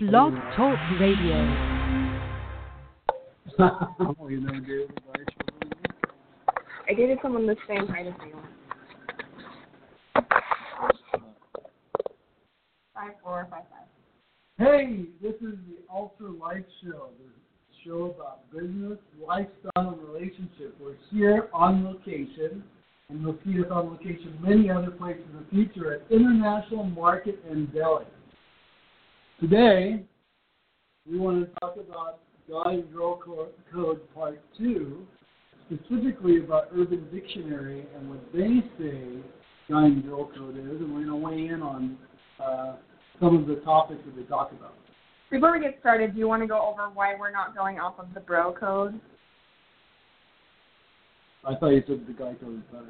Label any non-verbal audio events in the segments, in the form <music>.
Blog Talk Radio. <laughs> oh, you never gave advice I dated someone the same height as you. Five four, five five. Hey, this is the Ultra Life Show, the show about business, lifestyle, and relationship. We're here on location, and you'll see us on location many other places in the future at International Market and Deli. Today, we want to talk about Guy and Girl Code Part 2, specifically about Urban Dictionary and what they say Guy and Girl Code is, and we're going to weigh in on uh, some of the topics that they talk about. Before we get started, do you want to go over why we're not going off of the bro code? I thought you said the guy code is better.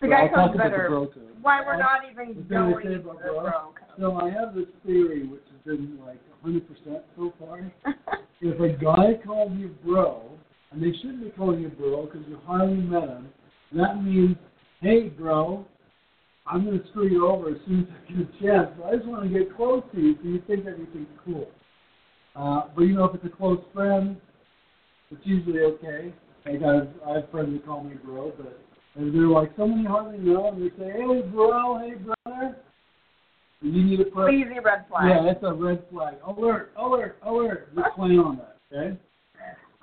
The guy I'll talk code's about better. The bro code. Why we're not even What did I going to the bro code. So I have this theory, which been like 100% so far. <laughs> if a guy calls you bro, and they shouldn't be calling you bro because you hardly met him, that means, hey, bro, I'm going to screw you over as soon as I get a chance. But I just want to get close to you so you think everything's cool. Uh, but you know, if it's a close friend, it's usually okay. Like I have, I have friends that call me bro, but if they're like someone you hardly know, and they say, hey, bro, hey, brother, and you need to put Please, red flag. yeah, that's a red flag. Alert, alert, alert. Just plan on that, okay?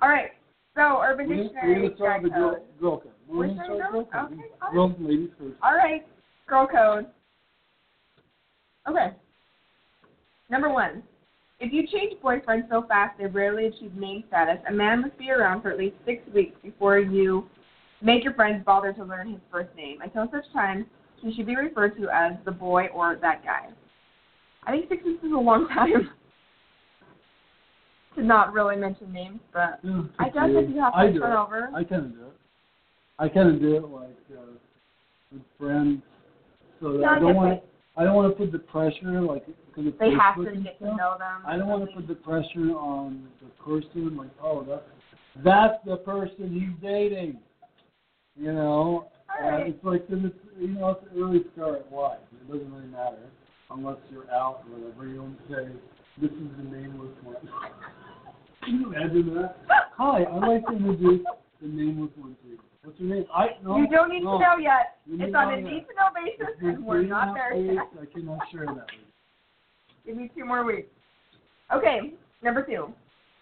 All right. So, Urban We're Dictionary We're to start with girl, code. girl code. We're We're to start with girl code. Okay, all right. Girls ladies first. All right. Girl code. Okay. Number one. If you change boyfriends so fast they rarely achieve name status, a man must be around for at least six weeks before you make your friends bother to learn his first name. Until such time, he should be referred to as the boy or that guy. I think six weeks is a long time <laughs> to not really mention names, but Yeah, I guess if you have to turn over. I kind of do it. I kind of do it like uh, with friends, so that No, I don't want. I don't want to put the pressure like because They have to get to know them. I don't want to put the pressure on the person, like, oh, that, that's the person he's dating. You know, All uh, it's like, then it's, you know, it's an early start at life. It doesn't really matter unless you're out or whatever. You don't say, this is the nameless one. <laughs> Can you imagine that? Hi, I'd like to introduce the nameless one to you. What's your name? I no. you don't need no. to know yet. You It's on a need to know basis, and we're not there yet. I cannot share that with you. Give me two more weeks. Okay, number two.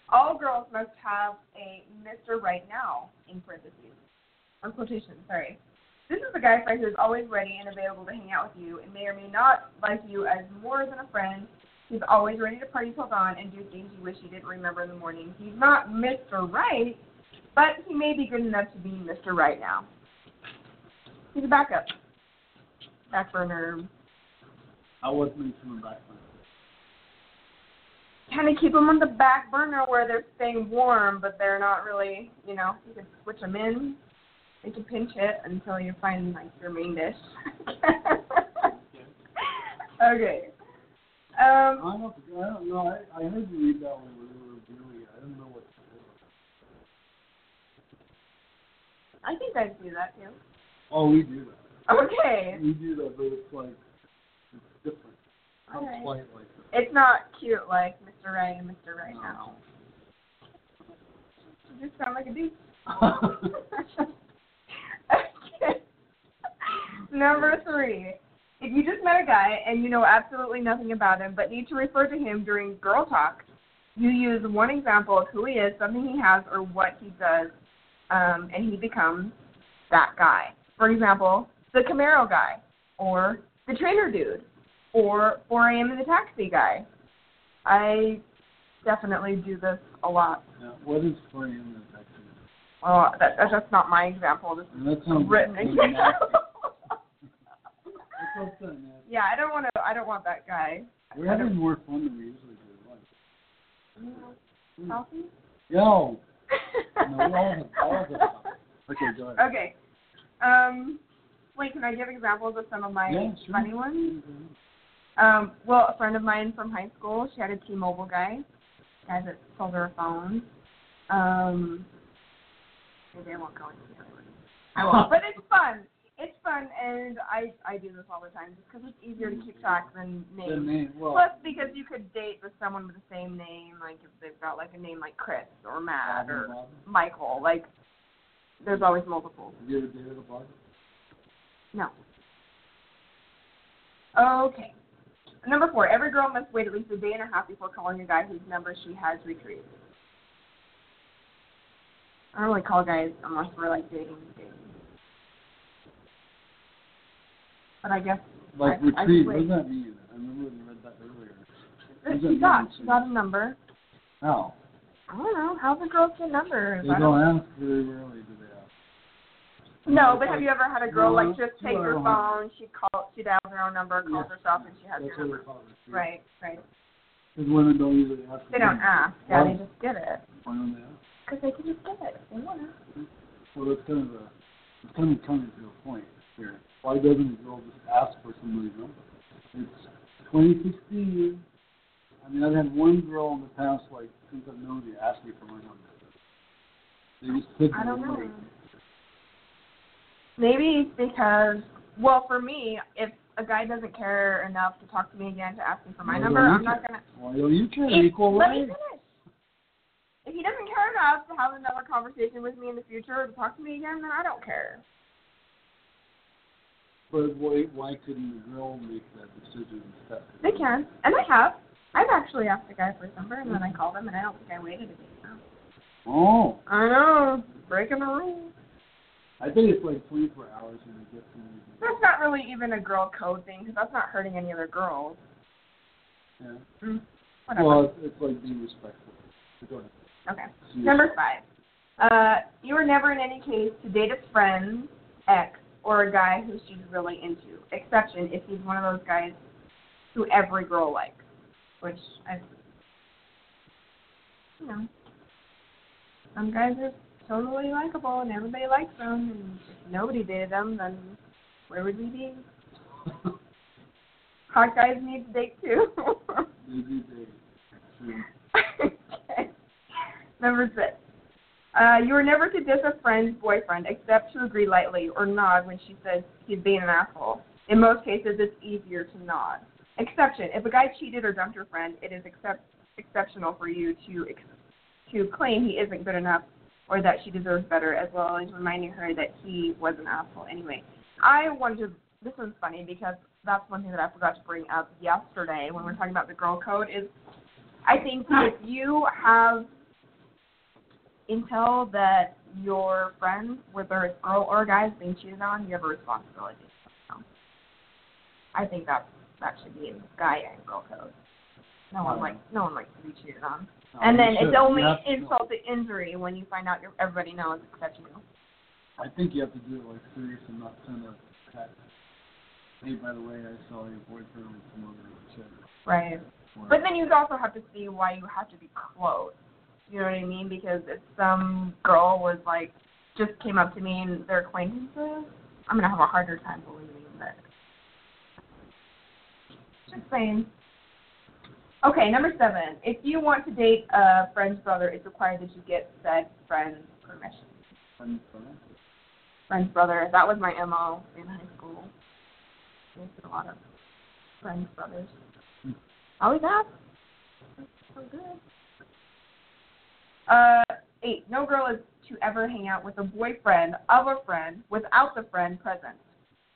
All girls must have a Mr. Right Now in parentheses. Or quotation, sorry. This is the guy friend who is always ready and available to hang out with you and may or may not like you as more than a friend. He's always ready to party till dawn and do things you wish you didn't remember in the morning. He's not Mr. Right, but he may be good enough to be Mr. Right now. He's a backup. Back burner. I was mentioning back kind of keep them on the back burner where they're staying warm, but they're not really, you know, you can switch them in. You can pinch it until you find like your main dish. <laughs> okay. Um, I don't, I don't know. I, I heard you read that one when we were reviewing it. I don't know what to do. I think I do that too. Oh, we do that. Okay. We do that, but it's like, it's different. Not Alright. quite like It's not cute like Mr. Right and Mr. Right No. now. You just sound like a dude. <laughs> Number three. If you just met a guy and you know absolutely nothing about him but need to refer to him during girl talk, you use one example of who he is, something he has, or what he does, um, and he becomes that guy. For example, the Camaro guy, or the trainer dude, or 4 a.m. in the taxi guy. I definitely do this a lot. yeah, what is funny in this actually? Well, that, that's not my example. This is written example. Nasty. What's up, man? Yeah, I don't want to. I don't want that guy. We're having more fun than we usually do. Like, Coffee? yo, <laughs> no, all have, all have that. Okay, go ahead. Okay. Um, wait, can I give examples of some of my Yeah, sure. funny ones? Mhm. Um, well, a friend of mine from high school, she had a T-Mobile guy, guy that sold her a phone. Um, maybe I won't go into the other one. I won't, but it's fun. It's fun, and I I do this all the time just because it's easier to keep track than The names. name. Well, Plus, because you could date with someone with the same name, like if they've got like a name like Chris or Matt or and Michael, like there's always multiples. Have you ever dated a Bob? No. Okay. Number four, every girl must wait at least a day and a half before calling a guy whose number she has retrieved. I don't really call guys unless we're like dating, dating. But I guess Like I- I retrieve. would What does that mean? I remember when you read that earlier. That she got she got a number. How? I don't know. How the girls get numbers? They I don't- don't ask very rarely, do they ask? No, but have you ever had a girl like just take no, her phone, she call she dials her own number, calls Yeah. herself, and she has your number. it. Right, right. Because women don't usually ask. They don't ask. Yeah, they just get it. Why don't they ask? Because they can just get it they want to. Well, that's kind of a, it's kind of coming to a point here. Why doesn't a girl just ask for somebody's number? It's 2016. I mean, I've had one girl in the past, like, since I've known you, ask me for my number. They just pick I don't know. Maybe it's because, well, for me, if a guy doesn't care enough to talk to me again to ask me for my Why number, I'm not gonna. Why don't you care? If, Equal right. If he doesn't care enough to have another conversation with me in the future or to talk to me again, then I don't care. But why, why couldn't the girl make that decision? They can, and I have. I've actually asked a guy for his number, and then I called him, and I don't think I waited a day. Oh, I know, breaking the rules. I think it's like 24 hours when you get somebody. That's not really even a girl code thing, because that's not hurting any other girls. Yeah. Mm, whatever. Well, it's, it's like being respectful. Go ahead. okay. Number five. Uh, you are never in any case to date a friend's ex or a guy who she's really into. Exception if he's one of those guys who every girl likes, which I, you know, some guys are totally likable and everybody likes them, and if nobody dated them, then where would we be? <laughs> Hot guys need to date too. Day. True. <laughs> okay. Number six. Uh, you are never to diss a friend's boyfriend except to agree lightly or nod when she says he's being an asshole. In most cases, it's easier to nod. Exception: If a guy cheated or dumped your friend, it is except, exceptional for you to ex- to claim he isn't good enough or that she deserves better, as well as reminding her that he was an asshole anyway. I wanted to. This one's funny because that's one thing that I forgot to bring up yesterday when we were talking about the girl code. Is I think if you have intel that your friend, whether it's girl or guy, is being cheated on, you have a responsibility. know. I think that that should be in guy and girl code. No one likes no one likes to be cheated on. And then You it's only You to- insult to injury when you find out your, everybody knows except you. I think you have to do it like serious and not send a text. Hey, by the way, I saw your boyfriend with some other chick. Right. Or- But then you'd also have to see why you have to be close. You know what I mean? Because if some girl was like just came up to me and they're acquaintances, I'm gonna have a harder time believing that. Just saying. Okay, number seven. If you want to date a friend's brother, it's required that you get said friend's permission. Friend, friend. Friend's brother. That was my MO in high school. Did a lot of friends' brothers. Hmm. Always ask. So good. Uh, eight. No girl is to ever hang out with a boyfriend of a friend without the friend present.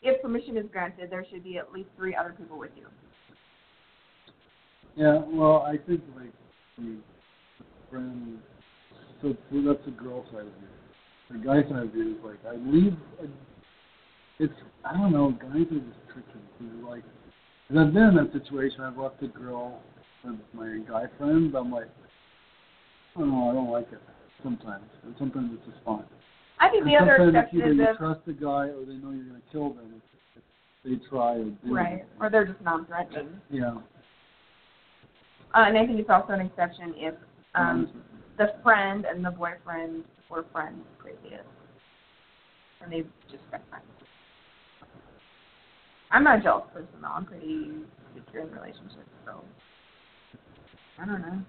If permission is granted, there should be at least three other people with you. Yeah, well, I think like the friend. So, that's the girl side of it. The guy side of it is like I leave. A, it's I don't know. Guys are just tricky. Cause like, cause I've been in that situation. I've left a girl with my guy friends. I'm like, I don't know. I don't like it sometimes, and sometimes it's just fine. I think And the other exception is you if trust the guy or they know you're going to kill them if, if they try or do. right, anything. or they're just non-threatening. Yeah. Uh, and I think it's also an exception if um, the friend and the boyfriend were friends previous, and they just got friends. I'm not a jealous person though. I'm pretty secure in relationships, so I don't know.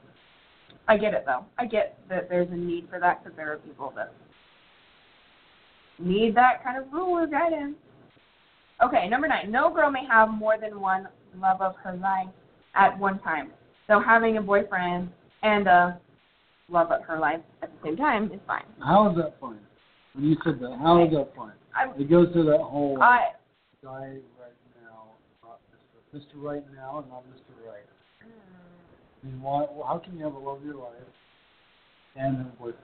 I get it though. I get that there's a need for that because there are people that need that kind of rule or guidance. Okay, number nine. No girl may have more than one love of her life at one time. So having a boyfriend and a love of her life at the same time is fine. How is that fine? When you said that, how is that fine? I'm, It goes to that whole I, guy right now, not Mr. Mr. Right now, and not Mr. Right. I mean, why? How can you have a love of your life and have a boyfriend?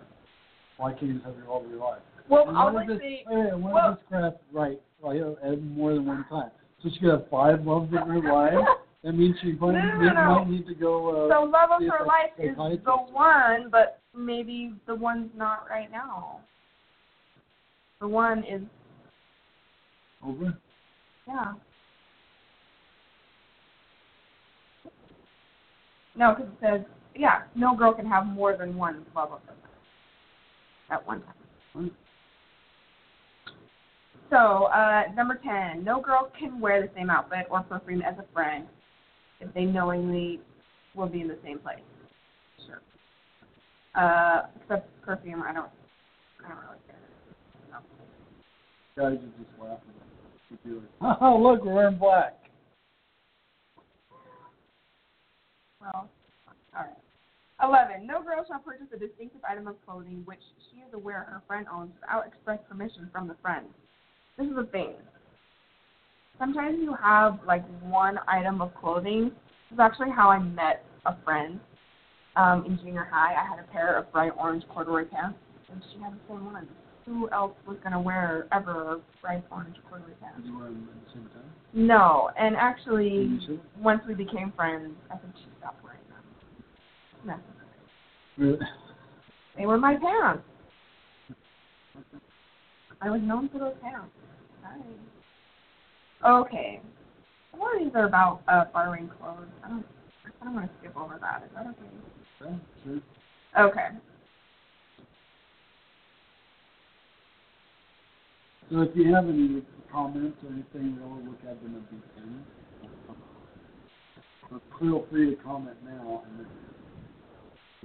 Why can't you just have your love of your life? well, And just is this, say, wait, wait, what well- is this crap right? Like, at more than one time. So she could have five loves of her life. <laughs> That means she might, No, no, no. might need to go. Uh, so love of her life is the one, but maybe the one's not right now. The one is, over. yeah. No, because it says, yeah, no girl can have more than one love at one time. So, uh, number 10, no girl can wear the same outfit or perfume as a friend if they knowingly will be in the same place. Sure. Uh, except perfume, I don't, I don't really care. No. Guys are just laughing. "Oh, <laughs> look, we're wearing black." Well, all right. 11, no girl shall purchase a distinctive item of clothing which she is aware her friend owns without express permission from the friend. This is a thing. Sometimes you have like one item of clothing. This is actually how I met a friend um, in junior high. I had a pair of bright orange corduroy pants, and she had the same one. Who else was going to wear ever bright orange corduroy pants? You them at the same time? No, and actually, once we became friends, I think she stopped wearing them. No. Really? They were my pants. I was known for those pants. Hi. Okay. A lot of these are about uh, borrowing clothes. I don't. I of want to skip over that. Is that okay? Yeah, sure. Okay. So if you have any comments or anything, we'll look at them at the end. But feel free to comment now and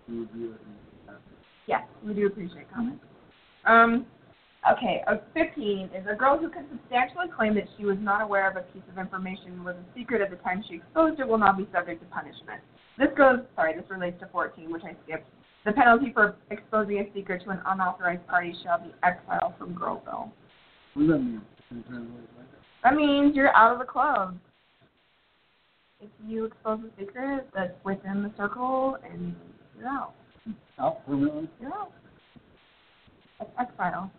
we review it. Yes, we do appreciate comments. Um, okay, uh, 15 is a girl who can substantially claim that she was not aware of a piece of information was a secret at the time she exposed it will not be subject to punishment. This goes, sorry, this relates to 14, which I skipped. The penalty for exposing a secret to an unauthorized party shall be exile from Girlville. What does that mean? Can you translate that? That means you're out of the club. If you expose a secret that's within the circle, and you're out. Out permanently? You're out. That's exile.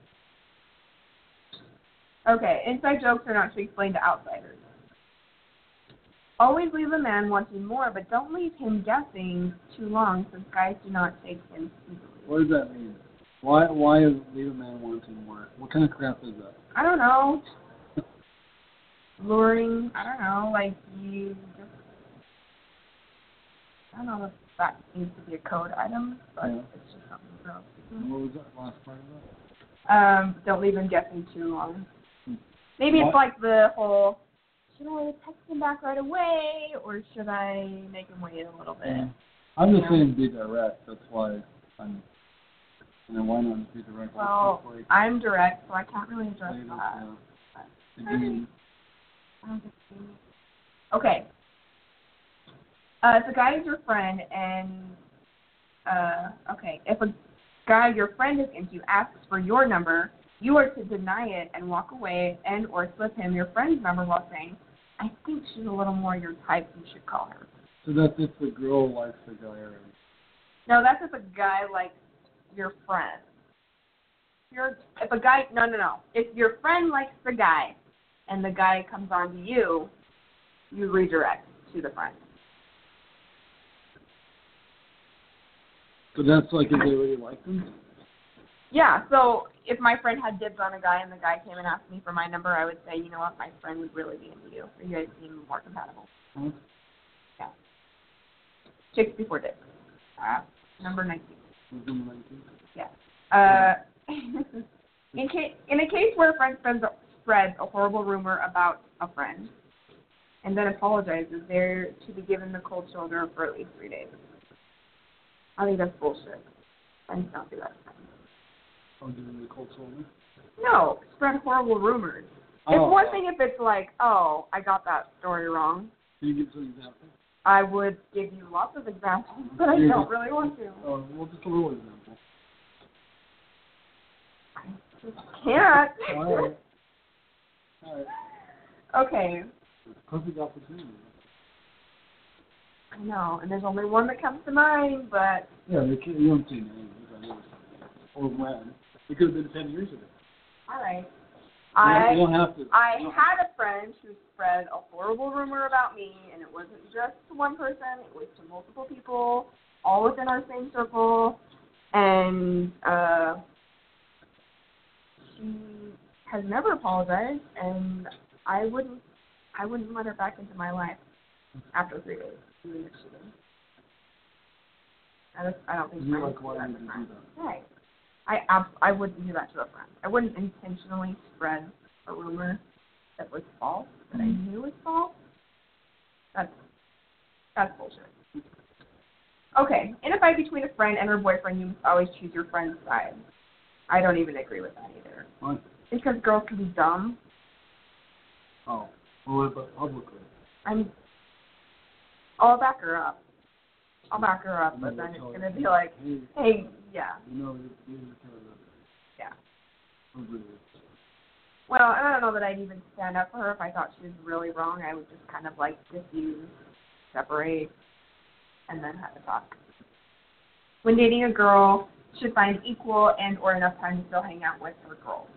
Okay, inside jokes are not to be explained to outsiders. Always leave a man wanting more, but don't leave him guessing too long, since guys do not take hints easily. What does that mean? Why why is leave a man wanting more? What kind of crap is that? I don't know. Luring, I don't know, like you just. I don't know if that needs to be a code item, but Yeah. it's just something. And what was that last part of that? Um, don't leave him guessing too long. Hmm. Maybe it's like the whole, should I text him back right away, or should I make him wait a little bit? Yeah. I'm just saying be direct. That's why I'm. You know, why not be direct? Well, like, I'm direct, so I can't really address later, that. yeah. Again, I don't think so. Okay. Uh, if a guy is your friend and uh, okay, if a guy your friend is into asks for your number, you are to deny it and walk away and or slip him your friend's number while saying, "I think she's a little more your type. You should call her." So that's if the girl likes the guy already. No, that's if a guy likes your friend. You're, if a guy, no, no, no. If your friend likes the guy, and the guy comes on to you, you redirect to the friend. So that's like if they really like them. Yeah. So if my friend had dibs on a guy, and the guy came and asked me for my number, I would say, you know what, my friend would really be into you. You guys seem more compatible. Huh? Chicks before dicks. Uh, number nineteen. Within 19? Uh, <laughs> in case in a case where a friend spreads, spreads a horrible rumor about a friend, and then apologizes, they're to be given the cold shoulder for at least three days. I think that's bullshit. Friends don't do that. Oh, giving the cold shoulder. No, spread horrible rumors. Oh. one thing if it's like, oh, I got that story wrong. Can you give some examples? I would give you lots of examples, <laughs> but I Yeah. don't really want to. Oh, well, just a little example. Just can't. All right. All right. okay, Perfect opportunity. I know, and there's only one that comes to mind, but Yeah, they can't, you don't see. I Or when. It could have been 10 years ago. all right. You I you don't have to. I you had a friend who spread a horrible rumor about me, and it wasn't just to one person; it was to multiple people, all within our same circle. And uh, she has never apologized, and I wouldn't, I wouldn't let her back into my life after three days, even if she did. I don't, I don't think like, do why to you do that? Right. I ab- I wouldn't do that to a friend. I wouldn't intentionally spread a rumor that was false that I mm-hmm. knew was false. That's that's bullshit. Okay, in a fight between a friend and her boyfriend, you must always choose your friend's side. I don't even agree with that either. What? Because girls can be dumb. Oh. Well, what about publicly? I'm. I'll back her up. I'll back her up, but then it's gonna be like, Hey, yeah, you know, you you kind of. Yeah. Well, and I don't know that I'd even stand up for her if I thought she was really wrong. I would just kind of like diffuse, separate, and then have a talk. When dating a girl, should find equal and or enough time to still hang out with her girls.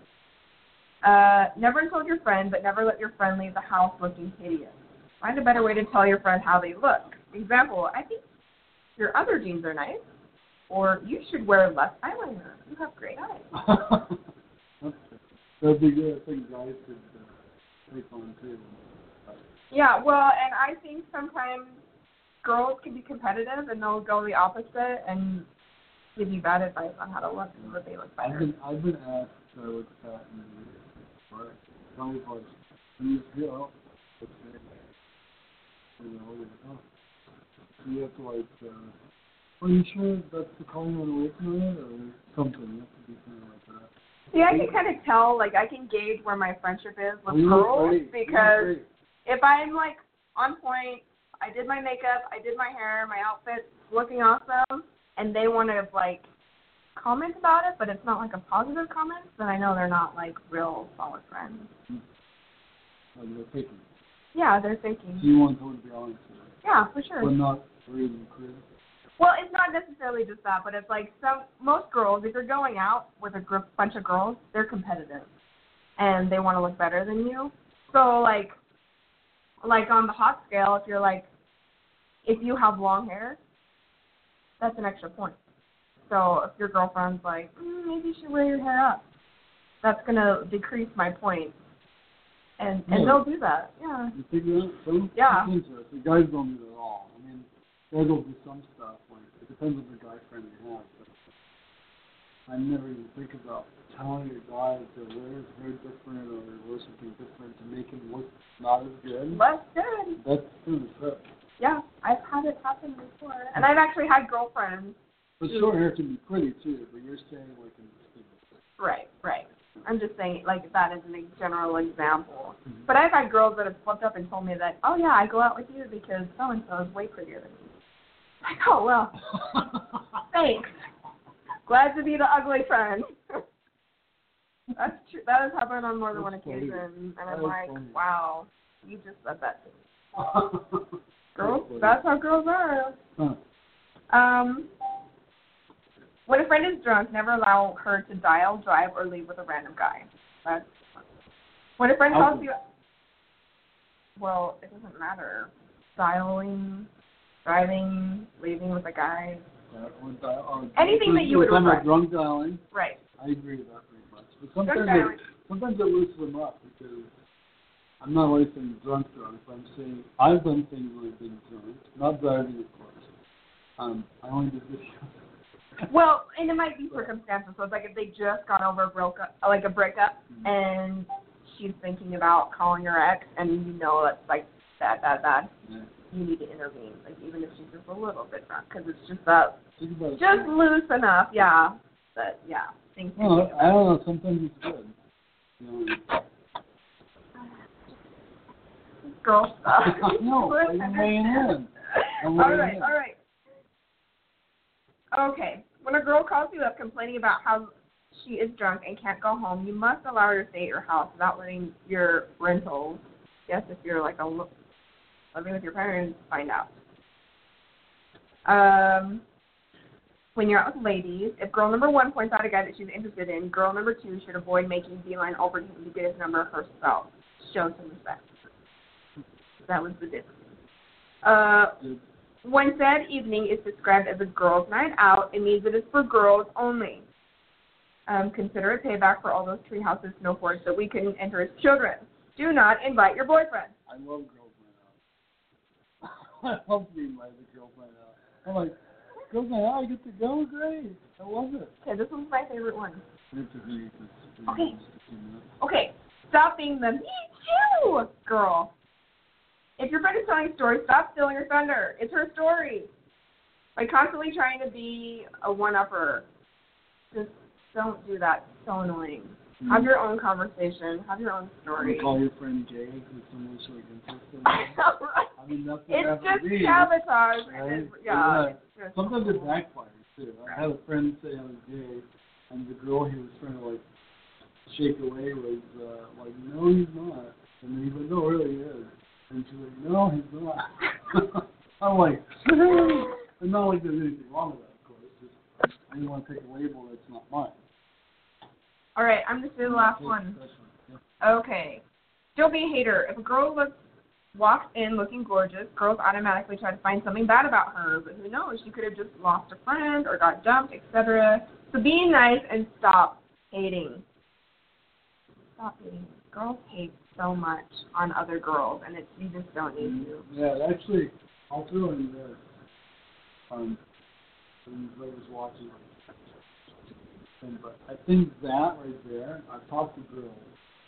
Uh, never insult your friend, but never let your friend leave the house looking hideous. Find a better way to tell your friend how they look. Example, I think your other jeans are nice, or you should wear less eyeliner. You have great eyes. <laughs> That'd be good. I think guys could uh, take on too. Yeah, well, and I think sometimes girls can be competitive and they'll go the opposite and give you bad advice on how to look and what they look I've better. been I've been asked to look fat in the. Right. Tell me first. And you feel that? You know, you're like, oh. So you have to like uh are you sure that's the calling on away from it or something? You have to do something like that. See, I can kind of tell, like, I can gauge where my friendship is with You look girls great. You look because if I'm, like, on point, I did my makeup, I did my hair, my outfit's looking awesome, and they want to, like, comment about it, but it's not, like, a positive comment, then I know they're not, like, real solid friends. Like they're faking. Yeah, they're So you want someone to be honest with you. Yeah, for sure. But not reading crib. Well, it's not necessarily just that, but it's like some most girls, if you're going out with a group bunch of girls, they're competitive, and they want to look better than you. So like, like on the hot scale, if you're like, if you have long hair, that's an extra point. So if your girlfriend's like, mm, maybe you should wear your hair up, that's gonna decrease my points, and and Yeah. they'll do that. Yeah. You figure out some Yeah. interesting. Guys don't do it at all. I mean, guys will do some stuff. Like it depends on the guy friend you have. But I never even think about telling a guy to wear his hair different or wear something different to make him look not as good. Less good. That's true. But, Yeah, I've had it happen before, and I've actually had girlfriends. but short hair can be pretty too. But you're saying like in the Right, right. I'm just saying, like that is a general example. Mhm. But I've had girls that have flipped up and told me that, oh yeah, I go out with you because so and so is way prettier than me. Oh well, <laughs> thanks. Glad to be the ugly friend. That's true. That has happened on more than one That's funny. occasion, and That I'm like, funny. wow, you just said that to me. <laughs> That's Girls, that's how girls are. Huh. Um, when a friend is drunk, never allow her to dial, drive, or leave with a random guy. That's when a friend calls you. Well, it doesn't matter. Dialing, driving, leaving with a guy. That would die- or- Anything that you would I'm a drunk dialing, Right. I agree with that pretty much. But sometimes it, sometimes it loosens them up because I'm not always saying drunk drunk. But I'm saying I've done things when I've been drunk, not driving of course. Um, I only did this. <laughs> Well, and it might be circumstances. So it's like if they just got over a broke up, like a breakup, and she's thinking about calling her ex, and you know it's like bad, bad, bad. yeah. You need to intervene, like even if she's just a little bit drunk, because it's just that Think about it. just loose enough, yeah. But yeah, things. Well, I don't know. Sometimes it's good. You know, girl <laughs> stuff. no, I'm <laughs> weighing in. I'm all weighing right, in. all right. Okay. When a girl calls you up complaining about how she is drunk and can't go home, you must allow her to stay at your house without letting your rentals, yes, if you're like a living with your parents, find out. Um, when you're out with ladies, if girl number one points out a guy that she's interested in, girl number two should avoid making beeline over to him to get his number herself. Show some respect. That was the difference. Uh, when said evening is described as a girls' night out, it means it is for girls only. Um, consider it payback for all those treehouses snowboards that we couldn't enter as children. Do not invite your boyfriend. I love girls. <laughs> I love being to girls night out. I'm like, girls night I get to go, great. I love it. Okay, this one's my favorite one. We have to leave. It's Okay. Okay, stop being the me too girl. If your friend is telling a story, stop stealing her thunder. It's her story. By constantly trying to be a one-upper, just don't do that. It's so annoying. Have your own conversation. Have your own story. You call your friend gay because someone's so against <laughs> them. I mean, that's what it's just to sabotage. Right? it's- Yeah. Yeah. it's Sometimes it backfires too. I had a friend say I was gay, and the girl he was trying to like shake away was uh, like, "No, he's not." And then he's like, "No, really he is." And she's like, "No, he's not." <laughs> I'm like, <laughs> and not like there's anything wrong with that, of course. Just I didn't want to take a label that's not mine. All right, I'm just the last one. Okay. Don't be a hater. If a girl looks walks in looking gorgeous, girls automatically try to find something bad about her, but who knows? She could have just lost a friend or got dumped, etc. So be nice and stop hating. Stop hating. Girls hate so much on other girls, and it's you just don't need to. Yeah, actually, I'll throw in this. Um, when was watching, and, but I think that right there, I've talked to girls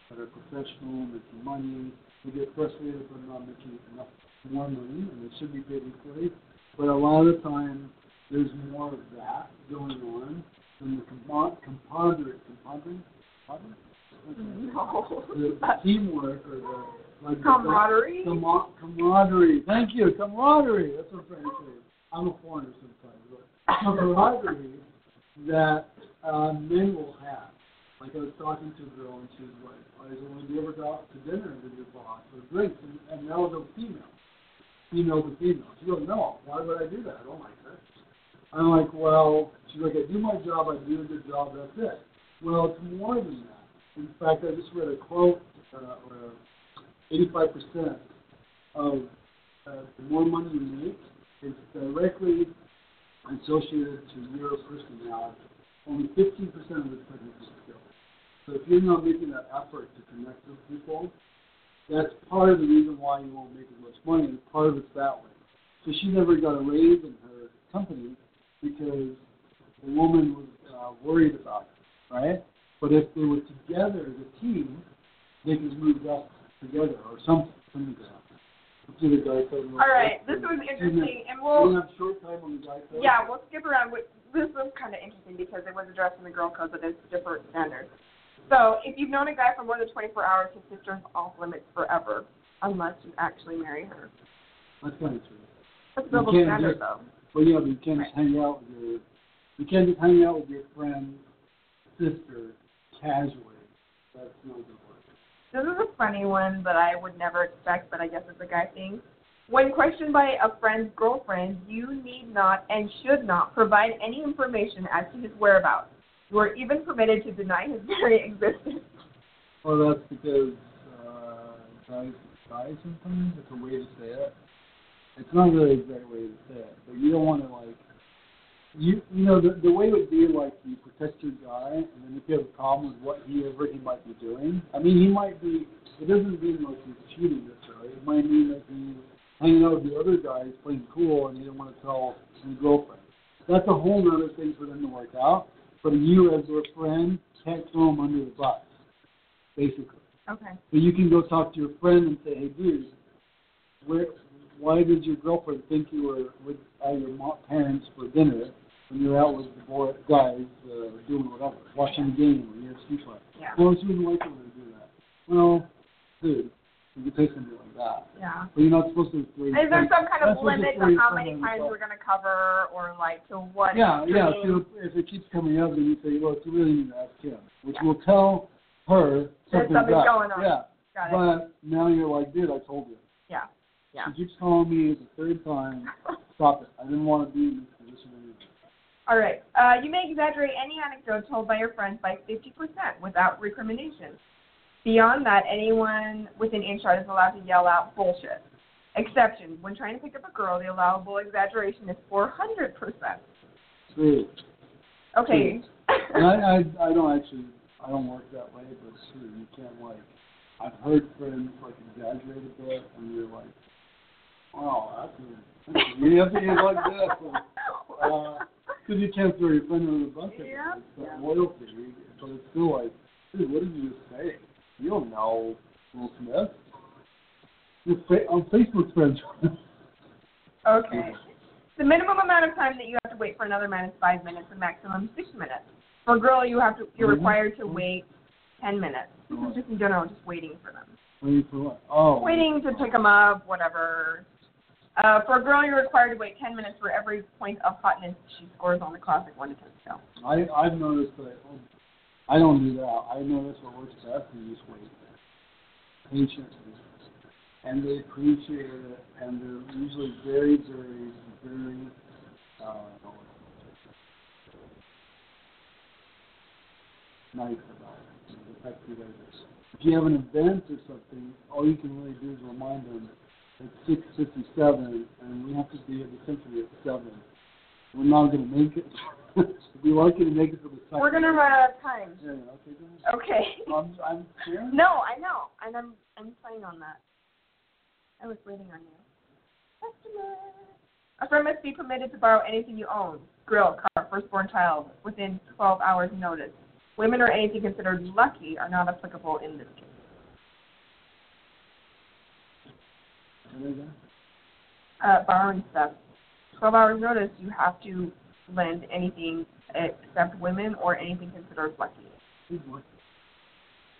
that are professional, making money, they get frustrated if they're not making enough more money, and they should be paid equally. But a lot of the time, there's more of that going on than the compa- compadre, compadre, compadre? No. The, the teamwork or the like the- Camaraderie? Camar- camaraderie. Thank you, camaraderie. That's what I'm trying to say. I'm a foreigner sometimes, but <laughs> camaraderie that uh, men will have. Like I was talking to a girl and she was like, I said, when do you ever go out to dinner with your boss or drinks? And, and that was a female. Female to female. She goes, no, why would I do that? I don't like her. I'm like, well, she's like, I do my job, I do a good job, that's it. Well, it's more than that. In fact, I just read a quote, uh, where 85% of uh, the more money you make is directly associated to your personality. Only 15% of it's technical skill. So if you're not making that effort to connect with people, that's part of the reason why you won't make as much money. and Part of it's that way. So she never got a raise in her company because the woman was uh, worried about it, right? But if they were together as a team, they could move up together or something. something like that. The guy side. All right, this was interesting, and we'll We have short time on the guy. Yeah, we'll skip around. This was kind of interesting because it was addressed in the girl code, but there's different standards. So, if you've known a guy for more than 24 hours, his sister's off limits forever, unless you actually marry her. That's kind of true. That's double standard, just- though. But yeah, but you can't just hang out with your you can't just hang out with your friend's sister casually. That's not gonna work. This is a funny one, but I would never expect, but I guess it's a guy thing. When questioned by a friend's girlfriend, you need not and should not provide any information as to his whereabouts. You are even permitted to deny his <laughs> very existence. Well, that's because uh, guys guys sometimes. It's a way to say it. It's not really a great way to say it, but you don't want to like. You you know the the way would be like you protect your guy, and then if you have a problem with what he ever he might be doing, I mean he might be. It doesn't mean like he's cheating necessarily. It might mean that he's hanging out with the other guys, playing cool, and he didn't want to tell his girlfriend. That's a whole other thing for them to work out. But you, as their friend, can't throw him under the bus, basically. Okay. So you can go talk to your friend and say, hey, dude, where, why did your girlfriend think you were with uh, your parents for dinner when you were out with the boy, guys uh, doing whatever, watching the game or UFC fight? Yeah. Well, she wouldn't like it when do that. Well, dude, You can something like that. Yeah. But you're not supposed to your Is there friend- some kind of to limit on how many times we're going to cover or like to what Yeah, yeah. So if it keeps coming up, then you say, look, you really need to ask him, which will tell her There's something's something going on. Yeah. Got it. But now you're like, dude, I told you. Yeah. Yeah. He keeps calling me the third time. <laughs> Stop it. I didn't want to be in this position anymore. All right. Uh, you may exaggerate any anecdote told by your friends by 50% without recrimination. Beyond that, anyone within earshot is allowed to yell out bullshit. Exception: When trying to pick up a girl, the allowable exaggeration is 400%. True. Okay. And I, I, I don't actually, I don't work that way, but true. You can't like, I've heard friends like exaggerate a bit, and you're like, wow, that's, a, you have to be like that. <laughs> But, uh, because you can't throw your friend under the bus. Yeah. It's Yeah. loyalty. But it's still like, dude, what did you just say? You don't know Will Smith. You're fa- on Facebook friends. Okay. The minimum amount of time that you have to wait for another man is five minutes, and maximum six minutes. For a girl, you have to you're Mhm. required to wait ten minutes. This is just in general, just waiting for them. Waiting for what? Oh. Waiting to pick them up, whatever. Uh, for a girl, you're required to wait ten minutes for every point of hotness she scores on the classic one to ten scale. I I've noticed that I don't do that. I notice what works best is just wait patiently, and they appreciate it, and they're usually very, very, very. Uh, nice about it. Fact If you have an event or something, all you can really do is remind them it's six fifty-seven, and we have to be at the symphony at seven. We're not going <laughs> to make it. We'd be lucky to make it to the second. We're gonna run out of time. Yeah, okay, go. Okay. I'm, I'm clear. No, I know, and I'm I'm playing on that. I was waiting on you. Customer. A friend must be permitted to borrow anything you own: grill, car, firstborn child, within 12 hours notice. Women or anything considered lucky are not applicable in this case. You. Uh, borrowing stuff. 12 hours notice, you have to lend anything except women or anything considered lucky.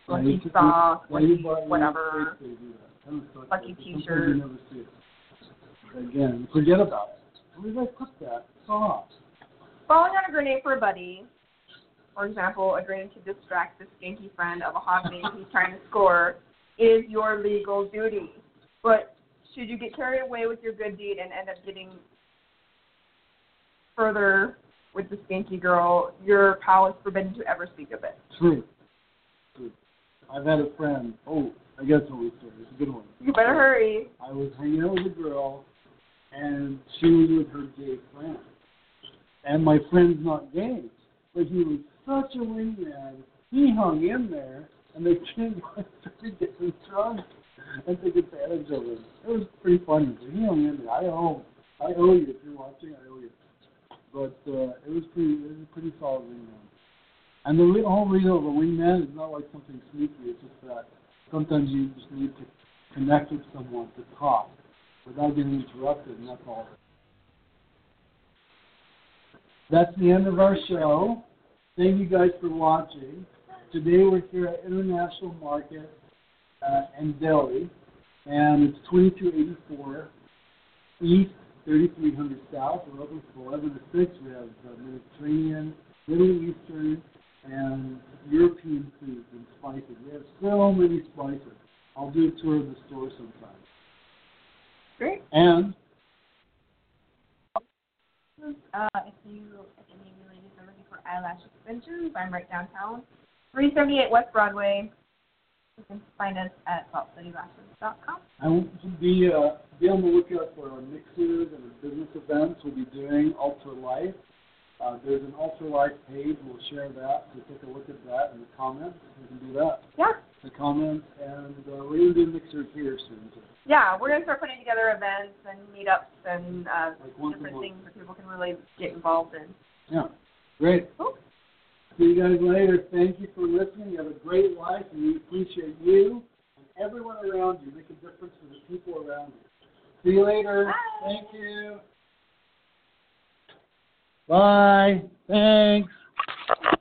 Lucky Yeah, socks, lucky whatever. they do that. Kind of sucks. Lucky t-shirt. never see it. Again, forget about it. Where did I put that? Sock. Falling on a grenade for a buddy, for example, agreeing to distract the skanky friend of a hot date he's trying to score, is your legal duty. But should you get carried away with your good deed and end up getting further with the skanky girl, your pal is forbidden to ever speak of it. True. True. I've had a friend. Oh, I guess what we story. It's a good one. You better hurry. I was hanging out with a girl, and she was with her gay friend. And my friend's not gay, but he was such a wingman. He hung in there, and the kid started getting drunk and took advantage of him. It was pretty funny, but he hung in there. I owe, I owe you if you're watching. I owe you. But uh, it was pretty, it was a pretty solid wingman. And the whole reason of a wingman is not like something sneaky. It's just that sometimes you just need to connect with someone to talk without getting interrupted, and that's all. That's the end of our show. Thank you guys for watching. Today we're here at International Market uh, in Deli, and it's 2284 East, 3300 South. We're open from 11 to 6. We have uh, Mediterranean, Middle Eastern, and European foods and spices. We have so many spices. I'll do a tour of the store sometime. Great. And Uh, if you, if any of you ladies are looking for eyelash extensions, I'm right downtown, 378 West Broadway. You can find us at saltcitylashes.com. I want to be uh, be on the lookout for our mixers and our business events. We'll be doing Ultra Life. Uh, there's an Ultra Life page. We'll share that. So take a look at that in the comments. We can do that. Yeah. The comments, and uh, we're going to do mixers here soon. Too. Yeah, we're gonna start putting together events and meetups and uh, Like different things that people can really get involved in. Yeah. Great. Cool. See you guys later. Thank you for listening. You have a great life, and we appreciate you and everyone around you. Make a difference for the people around you. See you later. Bye. Thank you. Bye. Thanks.